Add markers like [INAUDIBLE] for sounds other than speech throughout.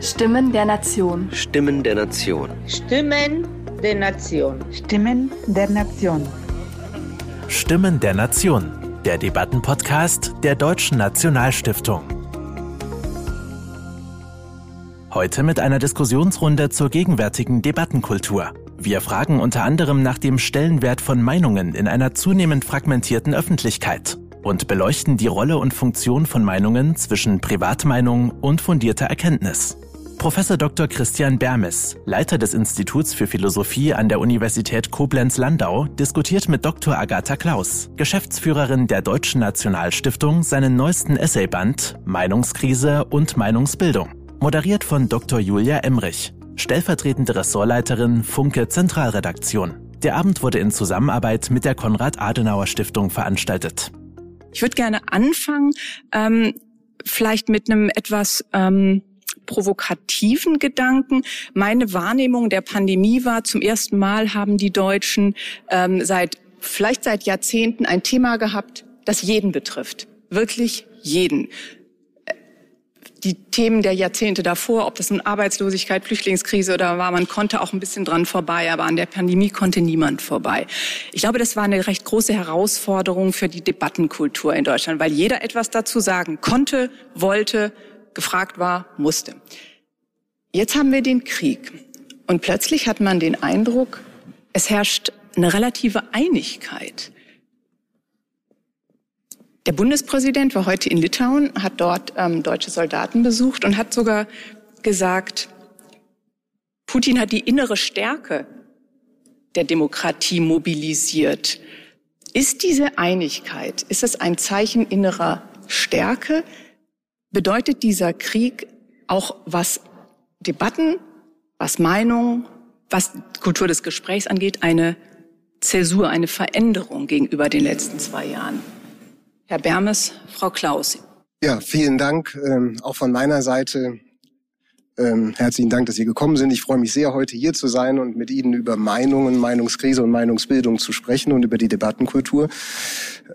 Stimmen der Nation. Stimmen der Nation. Stimmen der Nation. Stimmen der Nation. Stimmen der Nation. Der Debattenpodcast der Deutschen Nationalstiftung. Heute mit einer Diskussionsrunde zur gegenwärtigen Debattenkultur. Wir fragen unter anderem nach dem Stellenwert von Meinungen in einer zunehmend fragmentierten Öffentlichkeit und beleuchten die Rolle und Funktion von Meinungen zwischen Privatmeinung und fundierter Erkenntnis. Professor Dr. Christian Bermes, Leiter des Instituts für Philosophie an der Universität Koblenz-Landau, diskutiert mit Dr. Agatha Klaus, Geschäftsführerin der Deutschen Nationalstiftung, seinen neuesten Essayband Meinungskrise und Meinungsbildung. Moderiert von Dr. Julia Emrich, stellvertretende Ressortleiterin Funke Zentralredaktion. Der Abend wurde in Zusammenarbeit mit der Konrad-Adenauer-Stiftung veranstaltet. Ich würde gerne anfangen, ähm, vielleicht mit einem etwas ähm, provokativen Gedanken. Meine Wahrnehmung der Pandemie war, zum ersten Mal haben die Deutschen ähm, seit vielleicht seit Jahrzehnten ein Thema gehabt, das jeden betrifft. Wirklich jeden die Themen der Jahrzehnte davor, ob das nun Arbeitslosigkeit, Flüchtlingskrise oder war, man konnte auch ein bisschen dran vorbei, aber an der Pandemie konnte niemand vorbei. Ich glaube, das war eine recht große Herausforderung für die Debattenkultur in Deutschland, weil jeder etwas dazu sagen konnte, wollte, gefragt war, musste. Jetzt haben wir den Krieg und plötzlich hat man den Eindruck, es herrscht eine relative Einigkeit. Der Bundespräsident war heute in Litauen, hat dort ähm, deutsche Soldaten besucht und hat sogar gesagt, Putin hat die innere Stärke der Demokratie mobilisiert. Ist diese Einigkeit, ist es ein Zeichen innerer Stärke? bedeutet dieser Krieg auch, was Debatten, was Meinungen, was Kultur des Gesprächs angeht, eine Zäsur, eine Veränderung gegenüber den letzten zwei Jahren. Herr Bermes, Frau Klaus. Ja, vielen Dank ähm, auch von meiner Seite ähm, herzlichen Dank, dass Sie gekommen sind. Ich freue mich sehr, heute hier zu sein und mit Ihnen über Meinungen, Meinungskrise und Meinungsbildung zu sprechen und über die Debattenkultur.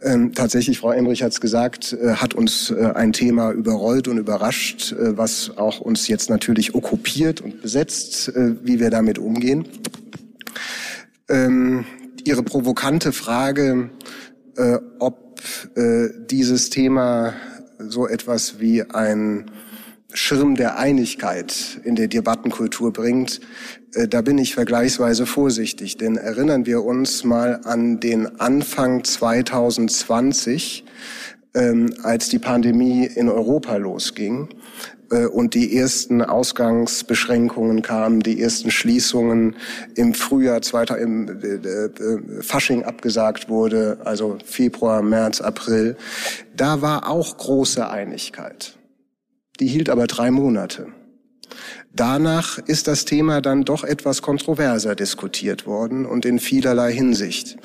Ähm, tatsächlich, Frau Emrich hat es gesagt, äh, hat uns äh, ein Thema überrollt und überrascht, äh, was auch uns jetzt natürlich okkupiert und besetzt, äh, wie wir damit umgehen. Ähm, Ihre provokante Frage, äh, äh, dieses Thema so etwas wie ein Schirm der Einigkeit in der Debattenkultur bringt, äh, da bin ich vergleichsweise vorsichtig. Denn erinnern wir uns mal an den Anfang 2020, ähm, als die Pandemie in Europa losging und die ersten Ausgangsbeschränkungen kamen, die ersten Schließungen im Frühjahr, im äh, Fasching abgesagt wurde, also Februar, März, April. Da war auch große Einigkeit. Die hielt aber drei Monate. Danach ist das Thema dann doch etwas kontroverser diskutiert worden und in vielerlei Hinsicht.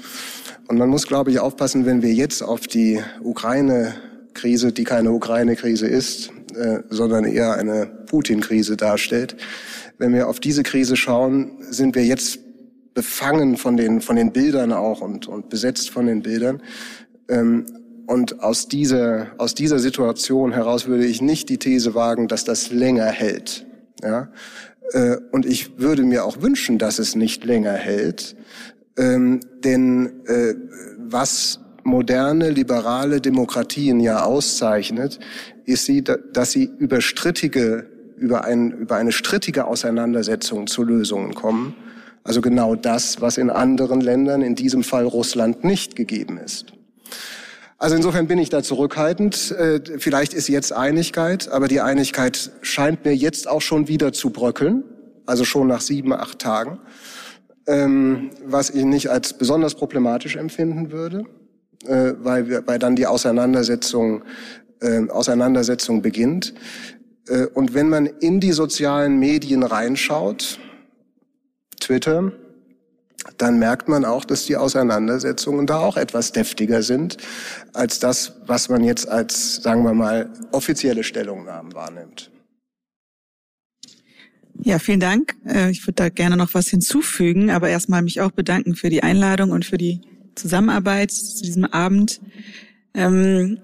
Und man muss, glaube ich, aufpassen, wenn wir jetzt auf die Ukraine-Krise, die keine Ukraine-Krise ist, äh, sondern eher eine Putin-Krise darstellt, wenn wir auf diese Krise schauen, sind wir jetzt befangen von den, von den Bildern auch und, und besetzt von den Bildern. Ähm, und aus dieser, aus dieser Situation heraus würde ich nicht die These wagen, dass das länger hält. Ja? Äh, und ich würde mir auch wünschen, dass es nicht länger hält. Ähm, denn äh, was moderne, liberale Demokratien ja auszeichnet, ist sie, dass sie über strittige, über, ein, über eine strittige Auseinandersetzung zu Lösungen kommen. Also genau das, was in anderen Ländern, in diesem Fall Russland, nicht gegeben ist. Also insofern bin ich da zurückhaltend. Äh, vielleicht ist jetzt Einigkeit, aber die Einigkeit scheint mir jetzt auch schon wieder zu bröckeln, also schon nach sieben, acht Tagen, ähm, was ich nicht als besonders problematisch empfinden würde, äh, weil, weil dann die Auseinandersetzung, äh, Auseinandersetzung beginnt. Und wenn man in die sozialen Medien reinschaut, Twitter, dann merkt man auch, dass die Auseinandersetzungen da auch etwas deftiger sind als das, was man jetzt als, sagen wir mal, offizielle Stellungnahmen wahrnimmt. Ja, vielen Dank. Äh, ich würde da gerne noch was hinzufügen, aber erstmal mich auch bedanken für die Einladung und für die Zusammenarbeit zu diesem Abend. Ähm,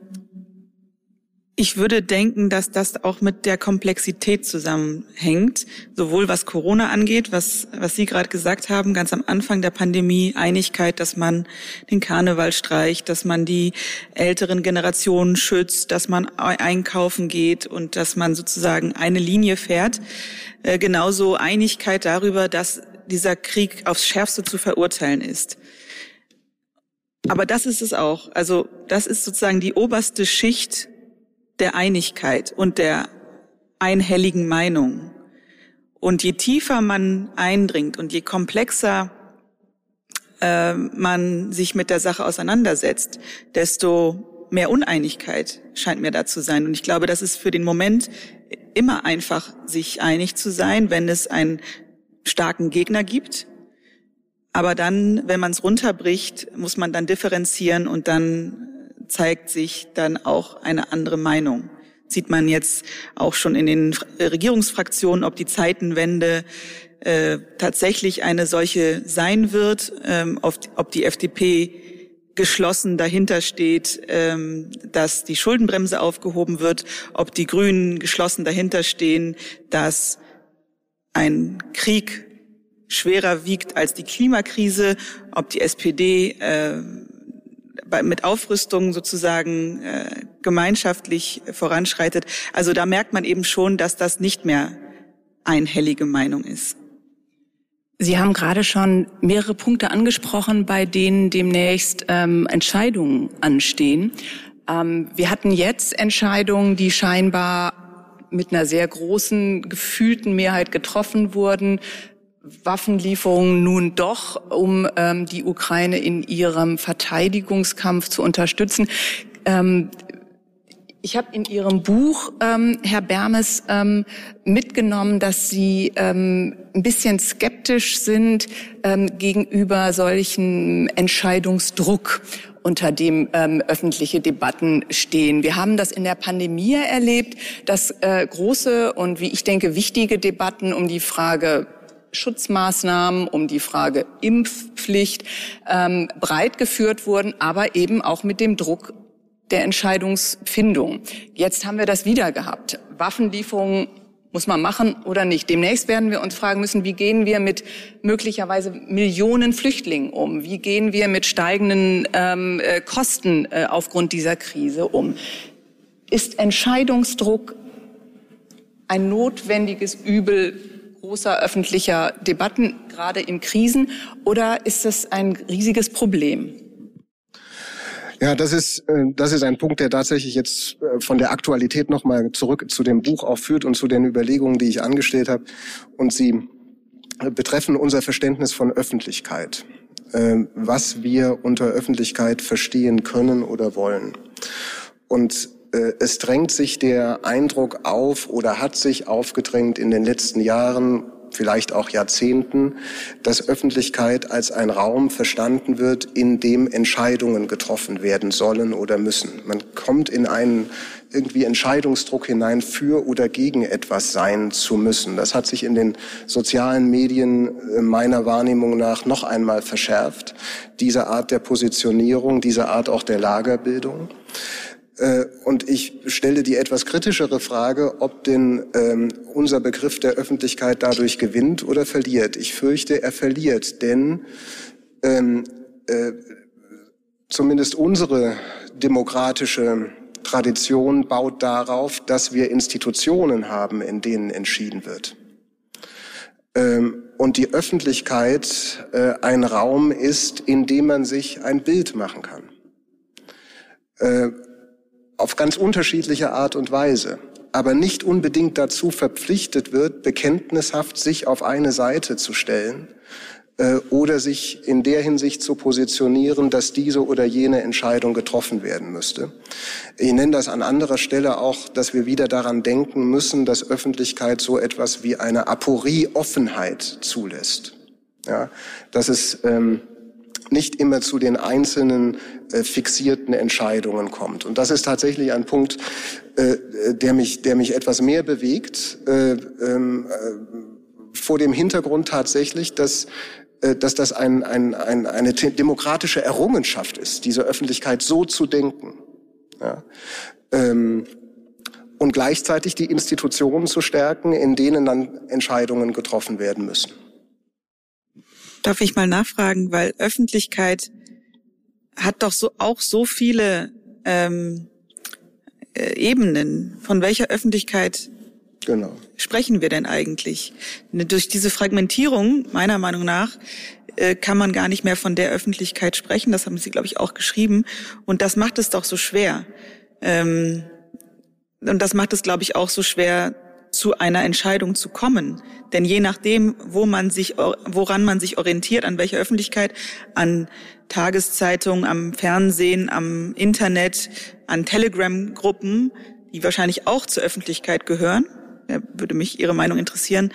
Ich würde denken, dass das auch mit der Komplexität zusammenhängt, sowohl was Corona angeht, was, was Sie gerade gesagt haben, ganz am Anfang der Pandemie, Einigkeit, dass man den Karneval streicht, dass man die älteren Generationen schützt, dass man einkaufen geht und dass man sozusagen eine Linie fährt. Äh, genauso Einigkeit darüber, dass dieser Krieg aufs Schärfste zu verurteilen ist. Aber das ist es auch. Also das ist sozusagen die oberste Schicht der Einigkeit und der einhelligen Meinung. Und je tiefer man eindringt und je komplexer äh, man sich mit der Sache auseinandersetzt, desto mehr Uneinigkeit scheint mir da zu sein. Und ich glaube, das ist für den Moment immer einfach, sich einig zu sein, wenn es einen starken Gegner gibt. Aber dann, wenn man es runterbricht, muss man dann differenzieren und dann zeigt sich dann auch eine andere Meinung. Sieht man jetzt auch schon in den Regierungsfraktionen, ob die Zeitenwende äh, tatsächlich eine solche sein wird, ähm, ob die FDP geschlossen dahinter steht, ähm, dass die Schuldenbremse aufgehoben wird, ob die Grünen geschlossen dahinter stehen, dass ein Krieg schwerer wiegt als die Klimakrise, ob die SPD äh, mit Aufrüstung sozusagen äh, gemeinschaftlich voranschreitet. Also da merkt man eben schon, dass das nicht mehr einhellige Meinung ist. Sie haben gerade schon mehrere Punkte angesprochen, bei denen demnächst ähm, Entscheidungen anstehen. Ähm, wir hatten jetzt Entscheidungen, die scheinbar mit einer sehr großen gefühlten Mehrheit getroffen wurden. Waffenlieferungen nun doch, um ähm, die Ukraine in ihrem Verteidigungskampf zu unterstützen. Ähm, ich habe in Ihrem Buch, ähm, Herr Bermes, ähm, mitgenommen, dass Sie ähm, ein bisschen skeptisch sind ähm, gegenüber solchen Entscheidungsdruck unter dem ähm, öffentliche Debatten stehen. Wir haben das in der Pandemie erlebt, dass äh, große und wie ich denke wichtige Debatten um die Frage Schutzmaßnahmen, um die Frage Impfpflicht ähm, breit geführt wurden, aber eben auch mit dem Druck der Entscheidungsfindung. Jetzt haben wir das wieder gehabt. Waffenlieferungen muss man machen oder nicht? Demnächst werden wir uns fragen müssen, wie gehen wir mit möglicherweise Millionen Flüchtlingen um? Wie gehen wir mit steigenden ähm, äh, Kosten äh, aufgrund dieser Krise um? Ist Entscheidungsdruck ein notwendiges Übel großer öffentlicher Debatten, gerade in Krisen, oder ist es ein riesiges Problem? Ja, das ist, äh, das ist ein Punkt, der tatsächlich jetzt äh, von der Aktualität nochmal zurück zu dem Buch auch führt und zu den Überlegungen, die ich angestellt habe. Und sie äh, betreffen unser Verständnis von Öffentlichkeit, was wir unter Öffentlichkeit verstehen können oder wollen. Und es drängt sich der Eindruck auf oder hat sich aufgedrängt in den letzten Jahren, vielleicht auch Jahrzehnten, dass Öffentlichkeit als ein Raum verstanden wird, in dem Entscheidungen getroffen werden sollen oder müssen. Man kommt in einen irgendwie Entscheidungsdruck hinein, für oder gegen etwas sein zu müssen. Das hat sich in den sozialen Medien äh, meiner Wahrnehmung nach noch einmal verschärft. Diese Art der Positionierung, diese Art auch der Lagerbildung. Äh, und ich stelle die etwas kritischere Frage, ob denn ähm, unser Begriff der Öffentlichkeit dadurch gewinnt oder verliert. Ich fürchte, er verliert, denn ähm, äh, zumindest unsere demokratische Tradition baut darauf, dass wir Institutionen haben, in denen entschieden wird. Ähm, und die Öffentlichkeit äh, ein Raum ist, in dem man sich ein Bild machen kann. Äh, auf ganz unterschiedliche Art und Weise, aber nicht unbedingt dazu verpflichtet wird, bekenntnishaft sich auf eine Seite zu stellen äh, oder sich in der Hinsicht zu positionieren, dass diese oder jene Entscheidung getroffen werden müsste. Ich nenne das an anderer Stelle auch, dass wir wieder daran denken müssen, dass Öffentlichkeit so etwas wie eine Aporie-Offenheit zulässt. Ja, dass es ähm, nicht immer zu den einzelnen äh, fixierten Entscheidungen kommt. Und das ist tatsächlich ein Punkt, äh, der mich, der mich etwas mehr bewegt, äh, ähm, äh, vor dem Hintergrund tatsächlich, dass äh, dass das ein, ein, ein, eine demokratische Errungenschaft ist, diese Öffentlichkeit so zu denken. Ja. Ähm, und gleichzeitig die Institutionen zu stärken, in denen dann Entscheidungen getroffen werden müssen. Darf ich mal nachfragen, weil Öffentlichkeit hat doch so auch so viele ähm, äh, Ebenen. Von welcher Öffentlichkeit genau. sprechen wir denn eigentlich? Ne, durch diese Fragmentierung, meiner Meinung nach, äh, kann man gar nicht mehr von der Öffentlichkeit sprechen. Das haben Sie, glaube ich, auch geschrieben. Und das macht es doch so schwer. Ähm, und das macht es, glaube ich, auch so schwer, zu einer Entscheidung zu kommen. Denn je nachdem, wo man sich, woran man sich orientiert, an welcher Öffentlichkeit, an Tageszeitungen, am Fernsehen, am Internet, an Telegram-Gruppen, die wahrscheinlich auch zur Öffentlichkeit gehören, würde mich Ihre Meinung interessieren,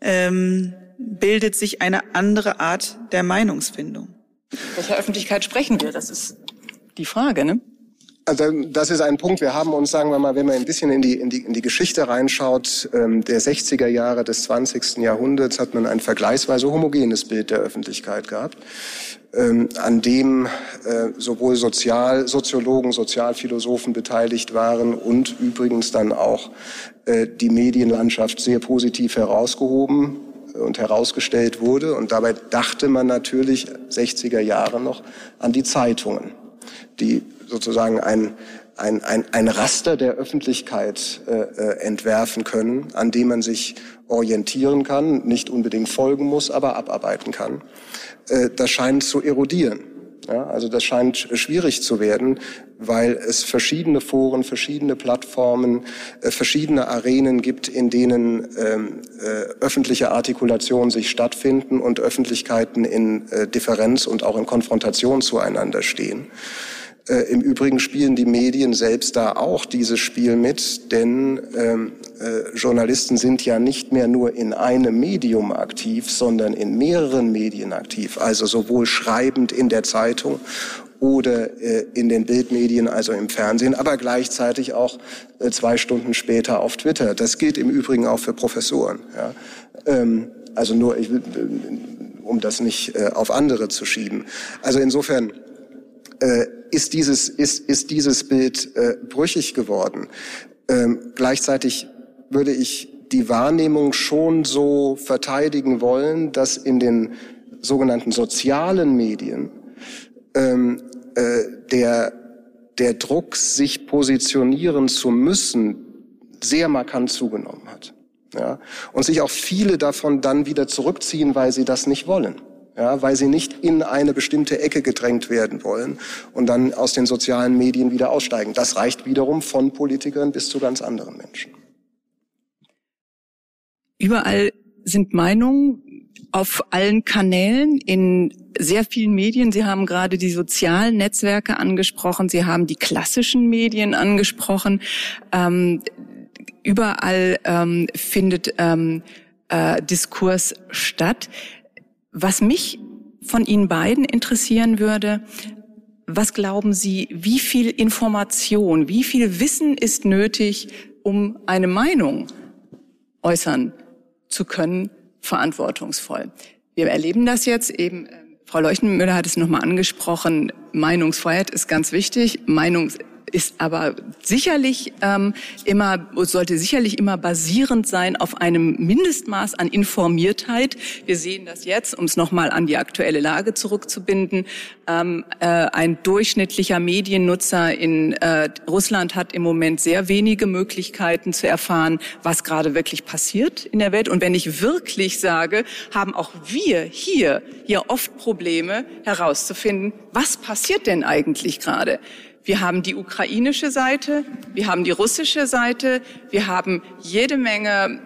ähm, bildet sich eine andere Art der Meinungsfindung. Welcher Öffentlichkeit sprechen wir? Das ist die Frage, ne? Also das ist ein Punkt. Wir haben uns, sagen wir mal, wenn man ein bisschen in die, in die, in die Geschichte reinschaut, ähm, der 60er Jahre des 20. Jahrhunderts hat man ein vergleichsweise homogenes Bild der Öffentlichkeit gehabt, ähm, an dem äh, sowohl Sozial, Soziologen, Sozialphilosophen beteiligt waren und übrigens dann auch äh, die Medienlandschaft sehr positiv herausgehoben und herausgestellt wurde. Und dabei dachte man natürlich 60er Jahre noch an die Zeitungen, die sozusagen ein, ein, ein, ein Raster der Öffentlichkeit äh, äh, entwerfen können, an dem man sich orientieren kann, nicht unbedingt folgen muss, aber abarbeiten kann. Äh, das scheint zu erodieren. Ja, also das scheint schwierig zu werden, weil es verschiedene Foren, verschiedene Plattformen, äh, verschiedene Arenen gibt, in denen ähm, äh, öffentliche Artikulationen sich stattfinden und Öffentlichkeiten in äh, Differenz und auch in Konfrontation zueinander stehen. Äh, Im Übrigen spielen die Medien selbst da auch dieses Spiel mit, denn ähm, äh, Journalisten sind ja nicht mehr nur in einem Medium aktiv, sondern in mehreren Medien aktiv, also sowohl schreibend in der Zeitung oder äh, in den Bildmedien, also im Fernsehen, aber gleichzeitig auch äh, zwei Stunden später auf Twitter. Das gilt im Übrigen auch für Professoren. Ja. Ähm, also nur, ich, äh, um das nicht äh, auf andere zu schieben. Also insofern äh, ist dieses, ist, ist dieses Bild äh, brüchig geworden. Ähm, gleichzeitig würde ich die Wahrnehmung schon so verteidigen wollen, dass in den sogenannten sozialen Medien ähm, äh, der, der Druck, sich positionieren zu müssen, sehr markant zugenommen hat. Ja? Und sich auch viele davon dann wieder zurückziehen, weil sie das nicht wollen ja, weil sie nicht in eine bestimmte Ecke gedrängt werden wollen und dann aus den sozialen Medien wieder aussteigen. Das reicht wiederum von Politikern bis zu ganz anderen Menschen. Überall sind Meinungen auf allen Kanälen, in sehr vielen Medien. Sie haben gerade die sozialen Netzwerke angesprochen, Sie haben die klassischen Medien angesprochen. Ähm, überall ähm, findet ähm, äh, Diskurs statt. Was mich von Ihnen beiden interessieren würde, was glauben Sie, wie viel Information, wie viel Wissen ist nötig, um eine Meinung äußern zu können, verantwortungsvoll? Wir erleben das jetzt eben. Frau Leuchtenmüller hat es nochmal angesprochen. Meinungsfreiheit ist ganz wichtig. Meinungs ist aber sicherlich ähm, immer, sollte sicherlich immer basierend sein auf einem Mindestmaß an Informiertheit. Wir sehen das jetzt, um es nochmal an die aktuelle Lage zurückzubinden. Ähm, äh, ein durchschnittlicher Mediennutzer in äh, Russland hat im Moment sehr wenige Möglichkeiten zu erfahren, was gerade wirklich passiert in der Welt. Und wenn ich wirklich sage, haben auch wir hier, hier oft Probleme herauszufinden, was passiert denn eigentlich gerade? Wir haben die ukrainische Seite, wir haben die russische Seite, wir haben jede Menge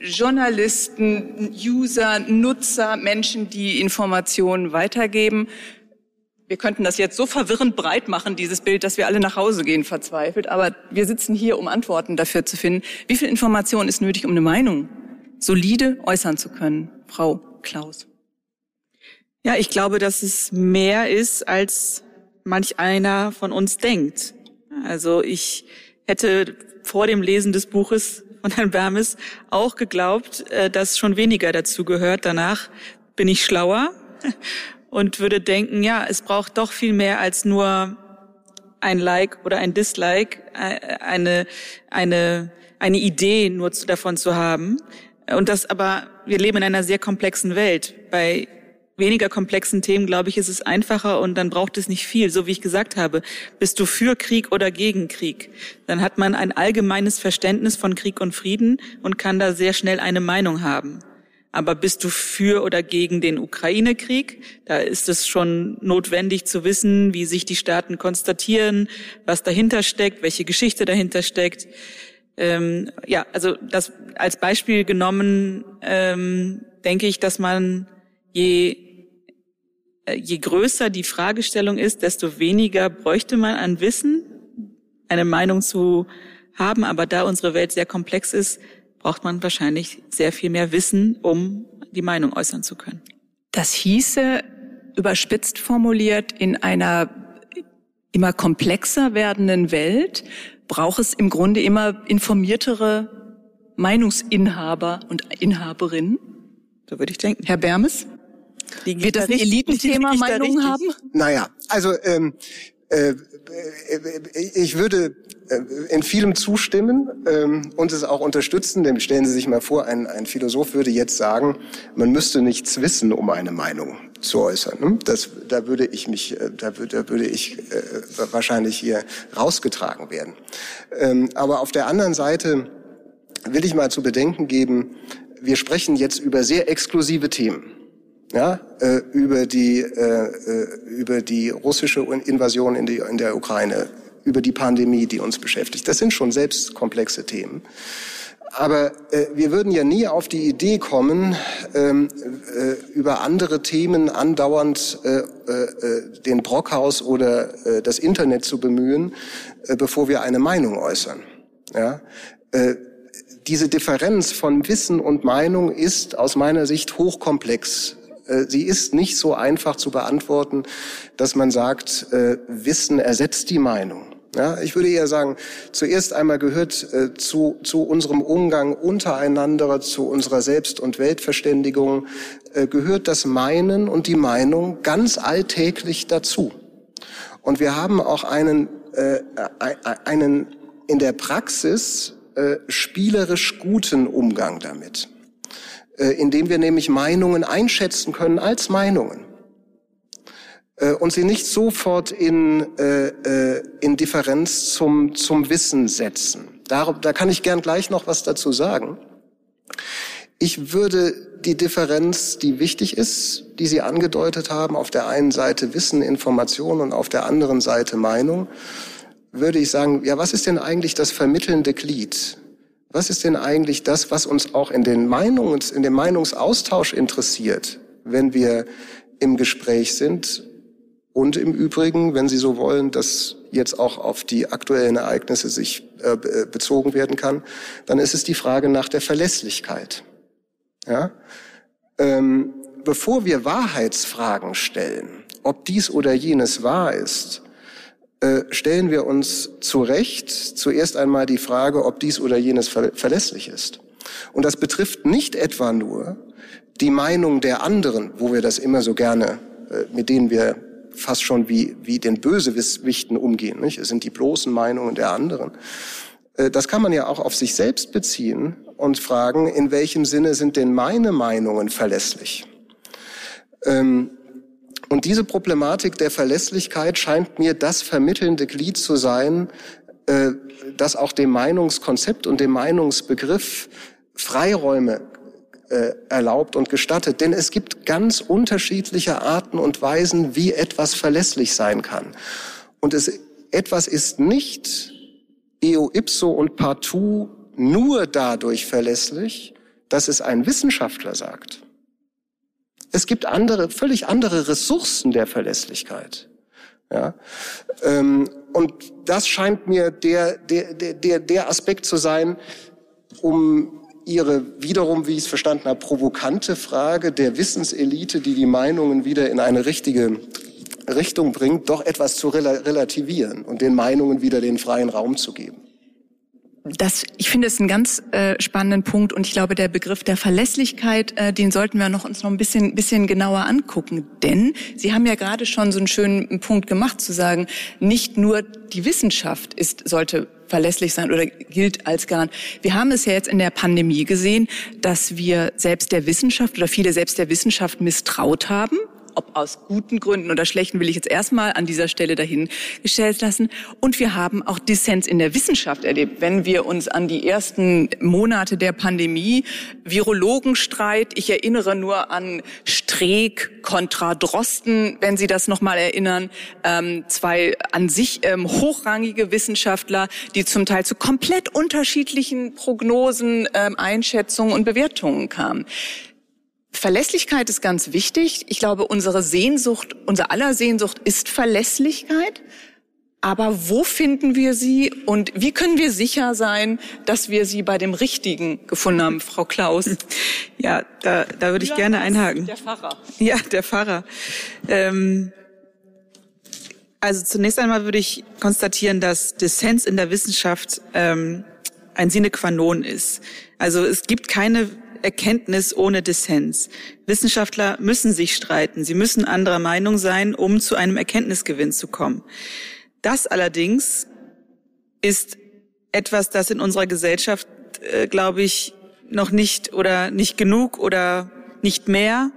Journalisten, User, Nutzer, Menschen, die Informationen weitergeben. Wir könnten das jetzt so verwirrend breit machen, dieses Bild, dass wir alle nach Hause gehen, verzweifelt. Aber wir sitzen hier, um Antworten dafür zu finden. Wie viel Information ist nötig, um eine Meinung solide äußern zu können? Frau Klaus. Ja, ich glaube, dass es mehr ist als manch einer von uns denkt. Also ich hätte vor dem Lesen des Buches von Herrn Bermes auch geglaubt, äh, dass schon weniger dazu gehört. Danach bin ich schlauer [LAUGHS] und würde denken, ja, es braucht doch viel mehr als nur ein Like oder ein Dislike, äh, eine, eine, eine Idee nur davon zu haben. Und das aber, wir leben in einer sehr komplexen Welt. Bei weniger komplexen Themen, glaube ich, ist es einfacher und dann braucht es nicht viel. So wie ich gesagt habe, bist du für Krieg oder gegen Krieg? Dann hat man ein allgemeines Verständnis von Krieg und Frieden und kann da sehr schnell eine Meinung haben. Aber bist du für oder gegen den Ukraine-Krieg? Da ist es schon notwendig zu wissen, wie sich die Staaten konstatieren, was dahinter steckt, welche Geschichte dahinter steckt. Ähm, ja, also das als Beispiel genommen ähm, denke ich, dass man je je größer die Fragestellung ist, desto weniger bräuchte man an Wissen, eine Meinung zu haben. Aber da unsere Welt sehr komplex ist, braucht man wahrscheinlich sehr viel mehr Wissen, um die Meinung äußern zu können. Das hieße, überspitzt formuliert, in einer immer komplexer werdenden Welt braucht es im Grunde immer informiertere Meinungsinhaber und Inhaberinnen. So würde ich denken. Herr Bermes? Wird das ein Elitenthema Meinungen haben? Naja, also ähm, äh, ich würde äh, in vielem zustimmen ähm, und es auch unterstützen, denn stellen Sie sich mal vor, ein, ein Philosoph würde jetzt sagen, man müsste nichts wissen, um eine Meinung zu äußern. Ne? Das, da würde ich mich, äh, da würde, da würde ich äh, wahrscheinlich hier rausgetragen werden. Ähm, aber auf der anderen Seite will ich mal zu bedenken geben, wir sprechen jetzt über sehr exklusive Themen ja, äh, über die äh, äh, über die russische Invasion in, die, in der Ukraine, über die Pandemie, die uns beschäftigt. Das sind schon selbst komplexe Themen. Aber äh, wir würden ja nie auf die Idee kommen, ähm, äh, über andere Themen andauernd äh, äh, den Brockhaus oder äh, das Internet zu bemühen, äh, bevor wir eine Meinung äußern. Ja? Äh, diese Differenz von Wissen und Meinung ist aus meiner Sicht hochkomplex. Äh, sie ist nicht so einfach zu beantworten, dass man sagt, äh, Wissen ersetzt die Meinung. Ja, ich würde eher sagen, zuerst einmal gehört äh, zu, zu unserem Umgang untereinander, zu unserer Selbst- und Weltverständigung, äh, gehört das Meinen und die Meinung ganz alltäglich dazu. Und wir haben auch einen, äh, einen in der Praxis äh, spielerisch guten Umgang damit. Äh, indem wir nämlich Meinungen einschätzen können als Meinungen äh, und sie nicht sofort in, äh, in Differenz zum, zum Wissen setzen. Da, da kann ich gern gleich noch was dazu sagen. Ich würde die Differenz, die wichtig ist, die Sie angedeutet haben, auf der einen Seite Wissen, Information und auf der anderen Seite Meinung, würde ich sagen, ja, was ist denn eigentlich das vermittelnde Glied? Was ist denn eigentlich das, was uns auch in, den Meinungs, in dem Meinungsaustausch interessiert, wenn wir im Gespräch sind? Und im Übrigen, wenn Sie so wollen, dass jetzt auch auf die aktuellen Ereignisse sich äh, äh, bezogen werden kann, dann ist es die Frage nach der Verlässlichkeit. Ja? Ähm, bevor wir Wahrheitsfragen stellen, ob dies oder jenes wahr ist, äh, stellen wir uns zu Recht zuerst einmal die Frage, ob dies oder jenes verlässlich ist. Und das betrifft nicht etwa nur die Meinung der anderen, wo wir das immer so gerne, äh, mit denen wir fast schon wie, wie den Bösewichten umgehen. Nicht? Es sind die bloßen Meinungen der anderen. Äh, das kann man ja auch auf sich selbst beziehen und fragen, in welchem Sinne sind denn meine Meinungen verlässlich? Ähm, und diese Problematik der Verlässlichkeit scheint mir das vermittelnde Glied zu sein, äh, das auch dem Meinungskonzept und dem Meinungsbegriff Freiräume äh, erlaubt und gestattet. Denn es gibt ganz unterschiedliche Arten und Weisen, wie etwas verlässlich sein kann. Und es, etwas ist nicht eo ipso und partout nur dadurch verlässlich, dass es ein Wissenschaftler sagt. Es gibt andere, völlig andere Ressourcen der Verlässlichkeit. Ja? Ähm, und das scheint mir der, der, der, der Aspekt zu sein, um Ihre wiederum, wie ich es verstanden habe, provokante Frage der Wissenselite, die die Meinungen wieder in eine richtige Richtung bringt, doch etwas zu relativieren und den Meinungen wieder den freien Raum zu geben. Das, ich finde es einen ganz äh, spannenden Punkt und ich glaube, der Begriff der Verlässlichkeit, äh, den sollten wir noch, uns noch ein bisschen, bisschen genauer angucken. Denn Sie haben ja gerade schon so einen schönen Punkt gemacht, zu sagen, nicht nur die Wissenschaft ist, sollte verlässlich sein oder gilt als Garant. Wir haben es ja jetzt in der Pandemie gesehen, dass wir selbst der Wissenschaft oder viele selbst der Wissenschaft misstraut haben ob aus guten Gründen oder schlechten, will ich jetzt erstmal an dieser Stelle dahingestellt lassen. Und wir haben auch Dissens in der Wissenschaft erlebt. Wenn wir uns an die ersten Monate der Pandemie, Virologenstreit, ich erinnere nur an Streeck kontra Drosten, wenn Sie das nochmal erinnern, ähm, zwei an sich ähm, hochrangige Wissenschaftler, die zum Teil zu komplett unterschiedlichen Prognosen, ähm, Einschätzungen und Bewertungen kamen. Verlässlichkeit ist ganz wichtig. Ich glaube, unsere Sehnsucht, unser aller Sehnsucht ist Verlässlichkeit. Aber wo finden wir sie und wie können wir sicher sein, dass wir sie bei dem Richtigen gefunden haben, Frau Klaus? Ja, da, da würde ich gerne einhaken. Der Pfarrer. Ja, der Pfarrer. Ähm, also zunächst einmal würde ich konstatieren, dass Dissens in der Wissenschaft ähm, ein Sine qua non ist. Also es gibt keine Erkenntnis ohne Dissens. Wissenschaftler müssen sich streiten, sie müssen anderer Meinung sein, um zu einem Erkenntnisgewinn zu kommen. Das allerdings ist etwas, das in unserer Gesellschaft, äh, glaube ich, noch nicht oder nicht genug oder nicht mehr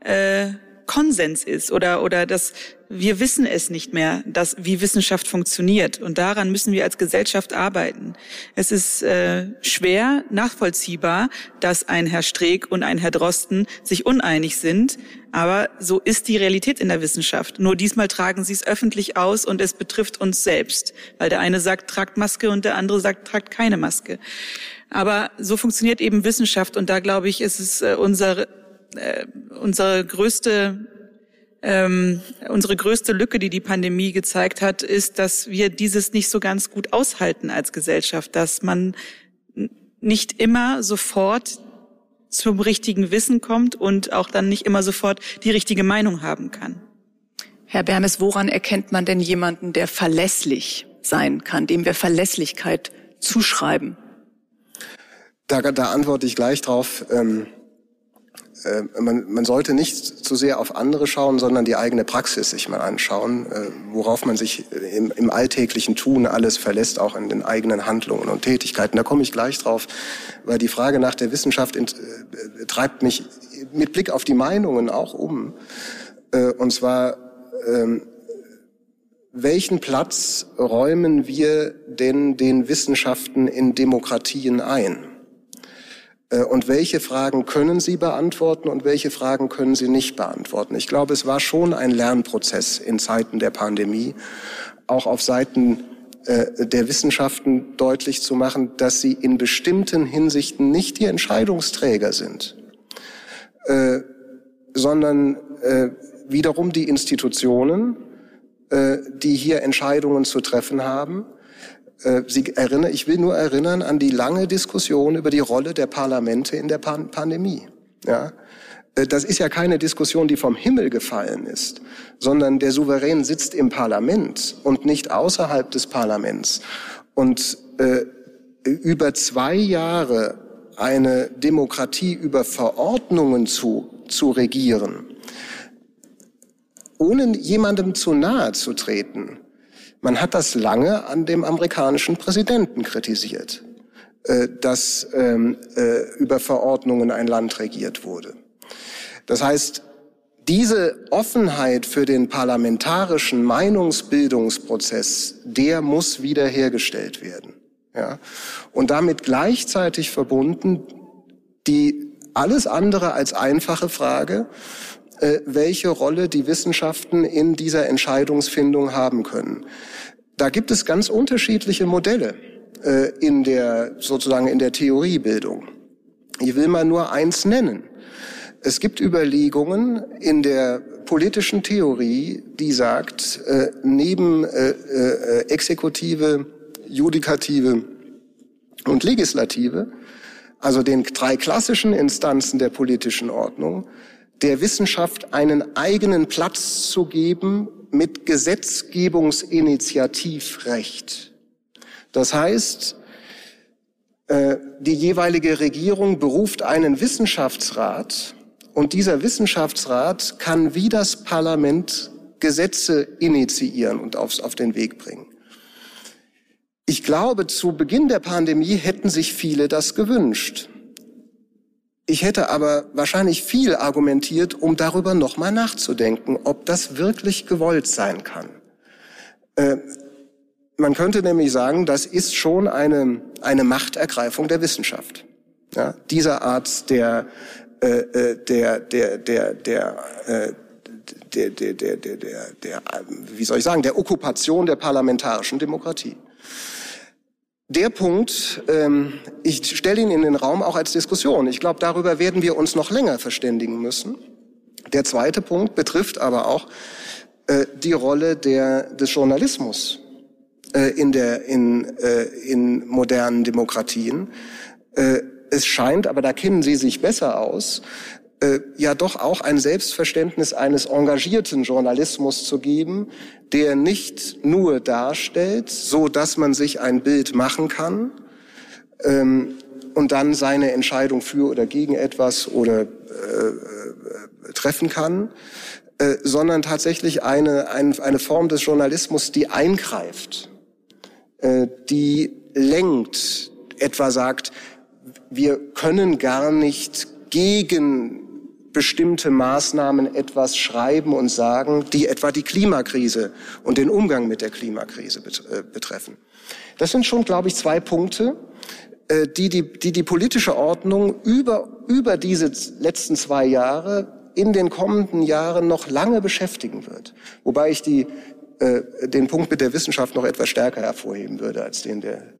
äh, Konsens ist oder oder dass wir wissen es nicht mehr, dass wie Wissenschaft funktioniert und daran müssen wir als Gesellschaft arbeiten. Es ist äh, schwer nachvollziehbar, dass ein Herr Streeck und ein Herr Drosten sich uneinig sind, aber so ist die Realität in der Wissenschaft. Nur diesmal tragen sie es öffentlich aus und es betrifft uns selbst, weil der eine sagt, tragt Maske und der andere sagt, tragt keine Maske. Aber so funktioniert eben Wissenschaft und da glaube ich, ist es äh, unser äh, unsere größte ähm, unsere größte Lücke, die die Pandemie gezeigt hat, ist, dass wir dieses nicht so ganz gut aushalten als Gesellschaft, dass man nicht immer sofort zum richtigen Wissen kommt und auch dann nicht immer sofort die richtige Meinung haben kann. Herr Bermes, woran erkennt man denn jemanden, der verlässlich sein kann, dem wir Verlässlichkeit zuschreiben? Da, da antworte ich gleich drauf. Ähm äh, man, man sollte nicht zu sehr auf andere schauen, sondern die eigene Praxis sich mal anschauen, äh, worauf man sich im, im alltäglichen Tun alles verlässt, auch in den eigenen Handlungen und Tätigkeiten. Da komme ich gleich drauf, weil die Frage nach der Wissenschaft äh, treibt mich mit Blick auf die Meinungen auch um. Und zwar, ähm, welchen Platz räumen wir denn den Wissenschaften in Demokratien ein? Äh, und welche Fragen können Sie beantworten und welche Fragen können Sie nicht beantworten? Ich glaube, es war schon ein Lernprozess in Zeiten der Pandemie, auch auf Seiten äh, der Wissenschaften deutlich zu machen, dass sie in bestimmten Hinsichten nicht die Entscheidungsträger sind, äh, sondern wiederum die Institutionen, die hier Entscheidungen zu treffen haben Sie erinnern, ich will nur erinnern an die lange Diskussion über die Rolle der Parlamente in der Pan Pandemie. Ja? Äh, das ist ja keine Diskussion, die vom Himmel gefallen ist, sondern der Souverän sitzt im Parlament und nicht außerhalb des Parlaments. Und äh, über zwei Jahre eine Demokratie über Verordnungen zu, zu regieren, ohne jemandem zu nahe zu treten, man hat das lange an dem amerikanischen Präsidenten kritisiert, äh, dass ähm, äh, über Verordnungen ein Land regiert wurde. Das heißt, diese Offenheit für den parlamentarischen Meinungsbildungsprozess, der muss wiederhergestellt werden. Ja? Und damit gleichzeitig verbunden die alles andere als einfache Frage, welche Rolle die Wissenschaften in dieser Entscheidungsfindung haben können. Da gibt es ganz unterschiedliche Modelle äh, in der sozusagen in der Theoriebildung. Ich will mal nur eins nennen. Es gibt Überlegungen in der politischen Theorie, die sagt, äh, neben äh, äh, Exekutive, Judikative und Legislative, also den drei klassischen Instanzen der politischen Ordnung, der Wissenschaft einen eigenen Platz zu geben mit Gesetzgebungsinitiativrecht. Das heißt, Äh, die jeweilige Regierung beruft einen Wissenschaftsrat und dieser Wissenschaftsrat kann wie das Parlament Gesetze initiieren und aufs, auf den Weg bringen. Ich glaube, zu Beginn der Pandemie hätten sich viele das gewünscht. Ich hätte aber wahrscheinlich viel argumentiert, um darüber nochmal nachzudenken, ob das wirklich gewollt sein kann. Äh, man könnte nämlich sagen, das ist schon eine, eine Machtergreifung der Wissenschaft. Ja, dieser Art der, äh, der, der, der, der, äh, der, der, der, der, der, der, wie soll ich sagen, der Okkupation der parlamentarischen Demokratie. Der Punkt, ähm, ich stelle ihn in den Raum auch als Diskussion. Ich glaube, darüber werden wir uns noch länger verständigen müssen. Der zweite Punkt betrifft aber auch äh, die Rolle der, des Journalismus äh, in, der, in, äh, in modernen Demokratien. Äh, es scheint, aber da kennen Sie sich besser aus, äh, ja doch auch ein Selbstverständnis eines engagierten Journalismus zu geben, der nicht nur darstellt, so dass man sich ein Bild machen kann ähm, und dann seine Entscheidung für oder gegen etwas oder äh, äh, treffen kann, äh, sondern tatsächlich eine, eine, eine Form des Journalismus, die eingreift, äh, die lenkt, etwa sagt, wir können gar nicht gegen bestimmte Maßnahmen etwas schreiben und sagen, die etwa die Klimakrise und den Umgang mit der Klimakrise äh, betreffen. Das sind schon, glaube ich, zwei Punkte, äh, die die, die, die politische Ordnung über, über diese letzten zwei Jahre in den kommenden Jahren noch lange beschäftigen wird. Wobei ich die, äh, den Punkt mit der Wissenschaft noch etwas stärker hervorheben würde als den der,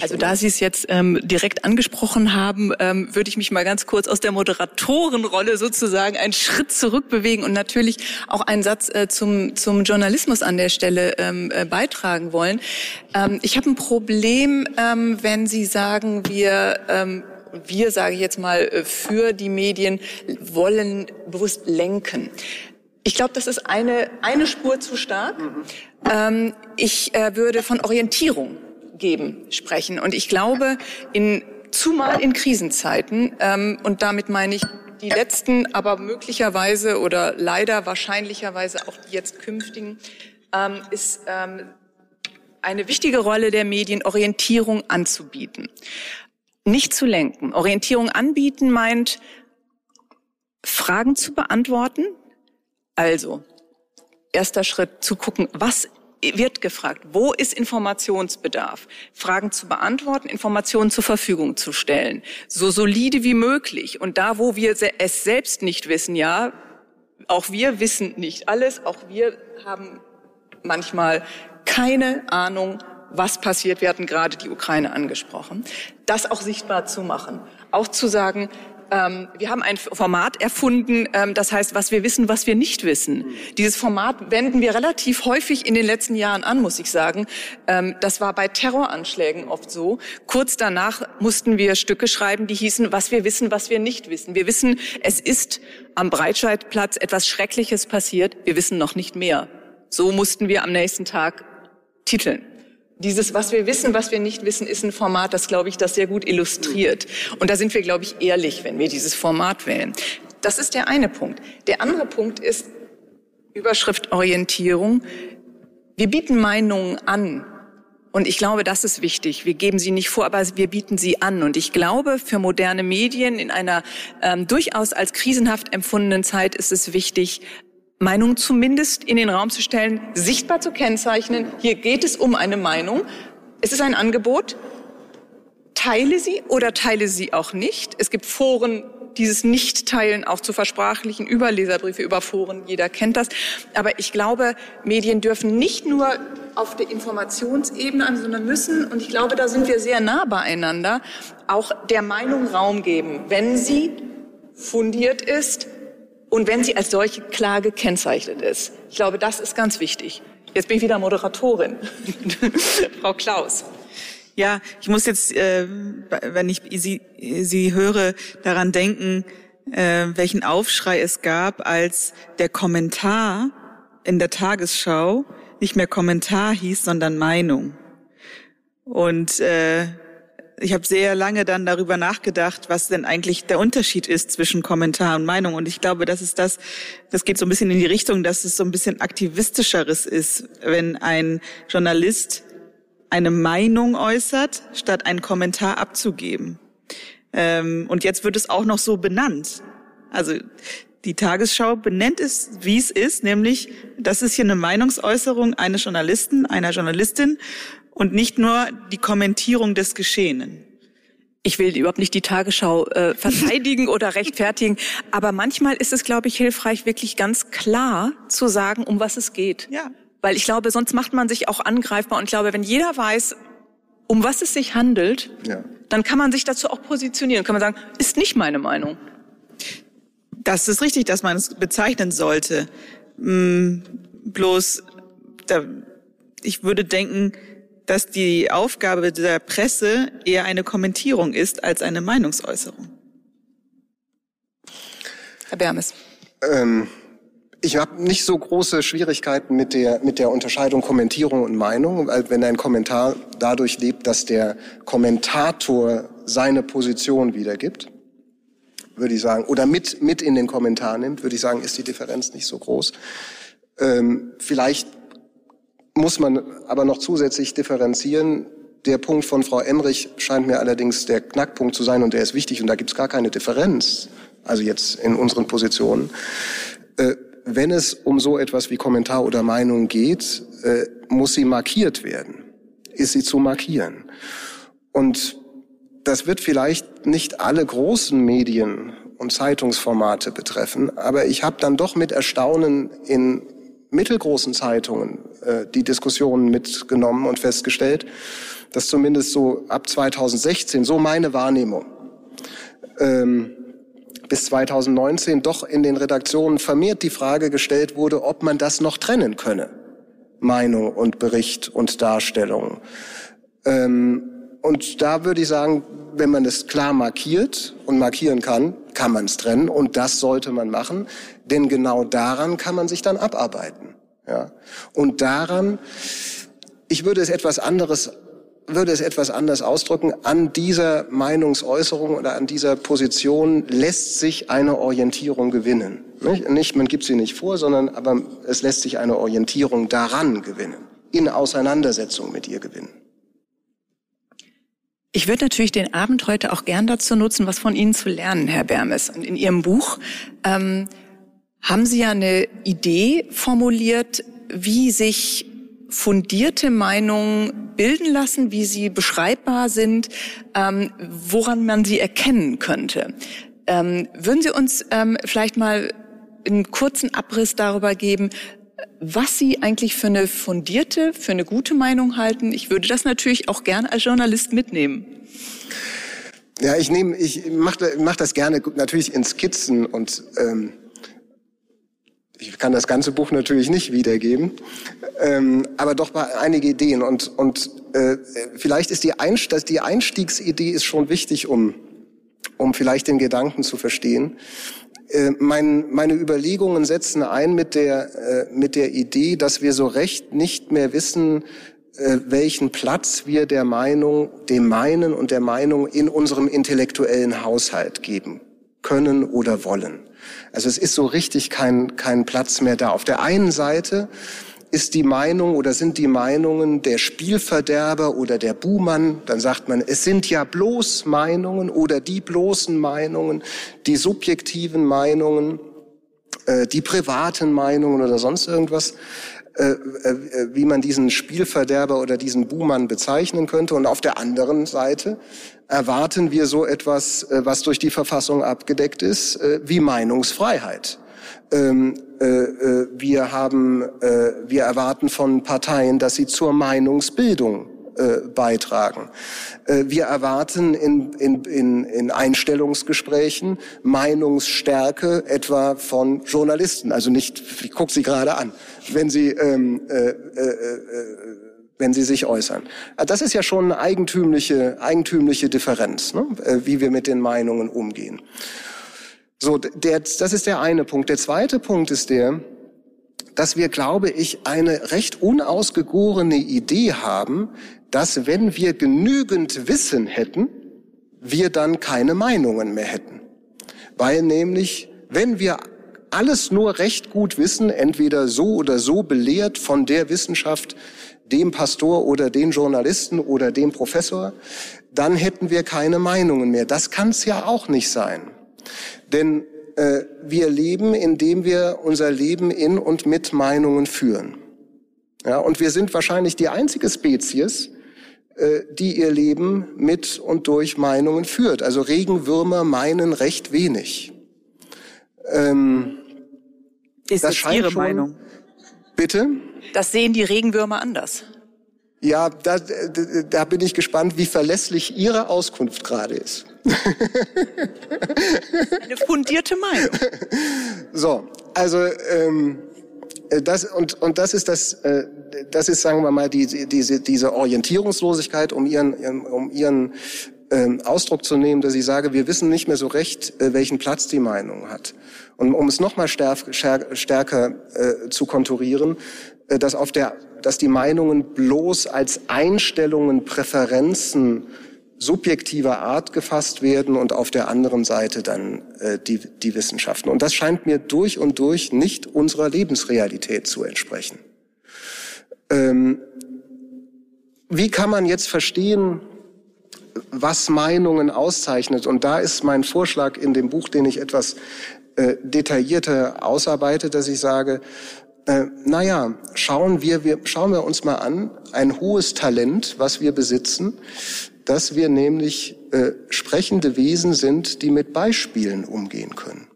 also da Sie es jetzt ähm, direkt angesprochen haben, ähm, würde ich mich mal ganz kurz aus der Moderatorenrolle sozusagen einen Schritt zurückbewegen und natürlich auch einen Satz äh, zum, zum Journalismus an der Stelle ähm, äh, beitragen wollen. Ähm, ich habe ein Problem, ähm, wenn Sie sagen, wir ähm, wir, sage ich jetzt mal, äh, für die Medien wollen bewusst lenken. Ich glaube, das ist eine, eine Spur zu stark. Mhm. Ähm, ich äh, würde von Orientierung geben sprechen. Und ich glaube, in, zumal in Krisenzeiten, ähm, und damit meine ich die letzten, aber möglicherweise oder leider wahrscheinlicherweise auch die jetzt künftigen, ähm, ist ähm, eine wichtige Rolle der Medien, Orientierung anzubieten. Nicht zu lenken. Orientierung anbieten meint, Fragen zu beantworten. Also, erster Schritt zu gucken, was wird gefragt, wo ist Informationsbedarf? Fragen zu beantworten, Informationen zur Verfügung zu stellen, so solide wie möglich. Und da, wo wir es selbst nicht wissen, ja, auch wir wissen nicht alles, auch wir haben manchmal keine Ahnung, was passiert. Wir hatten gerade die Ukraine angesprochen. Das auch sichtbar zu machen. Auch zu sagen, ähm, wir haben ein Format erfunden, ähm, das heißt, was wir wissen, was wir nicht wissen. Dieses Format wenden wir relativ häufig in den letzten Jahren an, muss ich sagen. Ähm, das war bei Terroranschlägen oft so. Kurz danach mussten wir Stücke schreiben, die hießen, was wir wissen, was wir nicht wissen. Wir wissen, es ist am Breitscheidplatz etwas Schreckliches passiert. Wir wissen noch nicht mehr. So mussten wir am nächsten Tag titeln. Dieses, was wir wissen, was wir nicht wissen, ist ein Format, das, glaube ich, das sehr gut illustriert. Und da sind wir, glaube ich, ehrlich, wenn wir dieses Format wählen. Das ist der eine Punkt. Der andere Punkt ist Überschriftorientierung. Wir bieten Meinungen an. Und ich glaube, das ist wichtig. Wir geben sie nicht vor, aber wir bieten sie an. Und ich glaube, für moderne Medien in einer ähm, durchaus als krisenhaft empfundenen Zeit ist es wichtig, Meinung zumindest in den Raum zu stellen, sichtbar zu kennzeichnen. Hier geht es um eine Meinung. Es ist ein Angebot. Teile sie oder teile sie auch nicht. Es gibt Foren, dieses Nicht-Teilen auch zu versprachlichen, über Leserbriefe, über Foren, jeder kennt das. Aber ich glaube, Medien dürfen nicht nur auf der Informationsebene an, sondern müssen, und ich glaube, da sind wir sehr nah beieinander, auch der Meinung Raum geben, wenn sie fundiert ist, und wenn sie als solche klar gekennzeichnet ist. Ich glaube, das ist ganz wichtig. Jetzt bin ich wieder Moderatorin. [LAUGHS] Frau Klaus. Ja, ich muss jetzt, äh, wenn ich Sie, Sie höre, daran denken, äh, welchen Aufschrei es gab, als der Kommentar in der Tagesschau nicht mehr Kommentar hieß, sondern Meinung. Und äh, ich habe sehr lange dann darüber nachgedacht, was denn eigentlich der Unterschied ist zwischen Kommentar und Meinung. Und ich glaube, das ist das, das geht so ein bisschen in die Richtung, dass es so ein bisschen aktivistischeres ist, wenn ein Journalist eine Meinung äußert, statt einen Kommentar abzugeben. Ähm, und jetzt wird es auch noch so benannt. Also die Tagesschau benennt es, wie es ist, nämlich das ist hier eine Meinungsäußerung eines Journalisten, einer Journalistin und nicht nur die Kommentierung des Geschehenen. Ich will überhaupt nicht die Tagesschau äh, [LAUGHS] verteidigen oder rechtfertigen, aber manchmal ist es, glaube ich, hilfreich, wirklich ganz klar zu sagen, um was es geht. Ja. Weil ich glaube, sonst macht man sich auch angreifbar und ich glaube, wenn jeder weiß, um was es sich handelt, ja. dann kann man sich dazu auch positionieren. Kann man sagen, ist nicht meine Meinung. Das ist richtig, dass man es bezeichnen sollte. Hm, bloß, da, ich würde denken, dass die Aufgabe der Presse eher eine Kommentierung ist als eine Meinungsäußerung. Herr Bermes. Ähm, ich habe nicht so große Schwierigkeiten mit der, mit der Unterscheidung Kommentierung und Meinung, weil wenn ein Kommentar dadurch lebt, dass der Kommentator seine Position wiedergibt, würde ich sagen, oder mit, mit in den Kommentar nimmt, würde ich sagen, ist die Differenz nicht so groß. Ähm, vielleicht muss man aber noch zusätzlich differenzieren. Der Punkt von Frau Emrich scheint mir allerdings der Knackpunkt zu sein und der ist wichtig und da gibt es gar keine Differenz, also jetzt in unseren Positionen. Äh, wenn es um so etwas wie Kommentar oder Meinung geht, äh, muss sie markiert werden. Ist sie zu markieren? Und das wird vielleicht nicht alle großen Medien und Zeitungsformate betreffen, aber ich habe dann doch mit Erstaunen in mittelgroßen Zeitungen äh, die Diskussionen mitgenommen und festgestellt, dass zumindest so ab 2016, so meine Wahrnehmung, ähm, bis 2019 doch in den Redaktionen vermehrt die Frage gestellt wurde, ob man das noch trennen könne. Meinung und Bericht und Darstellung. Ähm, und da würde ich sagen, wenn man es klar markiert und markieren kann, kann man es trennen und das sollte man machen, denn genau daran kann man sich dann abarbeiten. Ja. Und daran, ich würde es etwas anderes würde es etwas anders ausdrücken. An dieser Meinungsäußerung oder an dieser Position lässt sich eine Orientierung gewinnen. Nicht, nicht man gibt sie nicht vor, sondern aber es lässt sich eine Orientierung daran gewinnen, in Auseinandersetzung mit ihr gewinnen. Ich würde natürlich den Abend heute auch gern dazu nutzen, was von Ihnen zu lernen, Herr Bermes. Und in Ihrem Buch ähm, haben Sie ja eine Idee formuliert, wie sich fundierte Meinungen bilden lassen, wie sie beschreibbar sind, ähm, woran man sie erkennen könnte. Ähm, würden Sie uns ähm, vielleicht mal einen kurzen Abriss darüber geben, was Sie eigentlich für eine fundierte, für eine gute Meinung halten. Ich würde das natürlich auch gerne als Journalist mitnehmen. Ja, ich nehme, ich mache mach das gerne natürlich in Skizzen und ähm, ich kann das ganze Buch natürlich nicht wiedergeben, ähm, aber doch mal einige Ideen und und äh, vielleicht ist die, Einst die Einstiegsidee ist schon wichtig, um um vielleicht den Gedanken zu verstehen. Äh, mein, meine Überlegungen setzen ein mit der, äh, mit der Idee, dass wir so recht nicht mehr wissen, äh, welchen Platz wir der Meinung, dem Meinen und der Meinung in unserem intellektuellen Haushalt geben können oder wollen. Also es ist so richtig kein, kein Platz mehr da. Auf der einen Seite ist die Meinung oder sind die Meinungen der Spielverderber oder der Buhmann, dann sagt man, es sind ja bloß Meinungen oder die bloßen Meinungen, die subjektiven Meinungen, äh, die privaten Meinungen oder sonst irgendwas, wie man diesen Spielverderber oder diesen Buhmann bezeichnen könnte. Und auf der anderen Seite erwarten wir so etwas, äh, was durch die Verfassung abgedeckt ist, äh, wie Meinungsfreiheit. Ähm, äh, äh, wir haben, äh, wir erwarten von Parteien, dass sie zur Meinungsbildung äh, beitragen. Äh, wir erwarten in, in, in, in Einstellungsgesprächen Meinungsstärke etwa von Journalisten. Also nicht, ich gucke Sie gerade an, wenn Sie ähm, äh, äh, äh, wenn sie sich äußern. Das ist ja schon eine eigentümliche, eigentümliche Differenz, ne? wie wir mit den Meinungen umgehen. So, der, das ist der eine Punkt. Der zweite Punkt ist der, dass wir, glaube ich, eine recht unausgegorene Idee haben, dass wenn wir genügend Wissen hätten, wir dann keine Meinungen mehr hätten. Weil nämlich, wenn wir alles nur recht gut wissen, entweder so oder so belehrt von der Wissenschaft, dem Pastor oder den Journalisten oder dem Professor, dann hätten wir keine Meinungen mehr. Das kann es ja auch nicht sein. Denn äh, wir leben, indem wir unser Leben in und mit Meinungen führen. Ja, und wir sind wahrscheinlich die einzige Spezies, äh, die ihr Leben mit und durch Meinungen führt. Also Regenwürmer meinen recht wenig. Ähm, Ist das, Ihre schon, Meinung? Bitte? Das sehen die Regenwürmer anders. Ja, da, da bin ich gespannt, wie verlässlich Ihre Auskunft gerade ist. Eine fundierte Meinung. So, also ähm, das und und das ist das äh, das ist sagen wir mal die, diese diese Orientierungslosigkeit, um ihren um ihren ähm, Ausdruck zu nehmen, dass ich sage, wir wissen nicht mehr so recht, äh, welchen Platz die Meinung hat. Und um es noch mal stärker, stärker äh, zu konturieren, äh, dass auf der dass die Meinungen bloß als Einstellungen, Präferenzen subjektiver Art gefasst werden und auf der anderen Seite dann äh, die, die Wissenschaften. Und das scheint mir durch und durch nicht unserer Lebensrealität zu entsprechen. Ähm, wie kann man jetzt verstehen, was Meinungen auszeichnet? Und da ist mein Vorschlag in dem Buch, den ich etwas äh, detaillierter ausarbeite, dass ich sage, äh, naja, schauen wir, wir, schauen wir uns mal an, ein hohes Talent, was wir besitzen, dass wir nämlich äh, sprechende Wesen sind, die mit Beispielen umgehen können.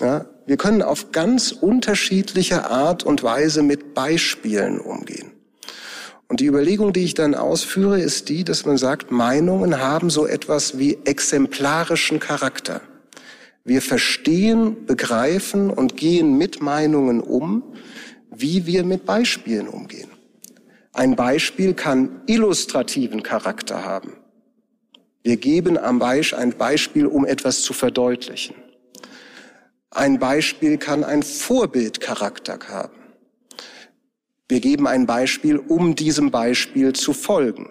Ja, wir können auf ganz unterschiedliche Art und Weise mit Beispielen umgehen. Und die Überlegung, die ich dann ausführe, ist die, dass man sagt, Meinungen haben so etwas wie exemplarischen Charakter. Wir verstehen, begreifen und gehen mit Meinungen um, wie wir mit Beispielen umgehen. Ein Beispiel kann illustrativen Charakter haben. Wir geben am Beispiel ein Beispiel, um etwas zu verdeutlichen. Ein Beispiel kann ein Vorbildcharakter haben. Wir geben ein Beispiel, um diesem Beispiel zu folgen.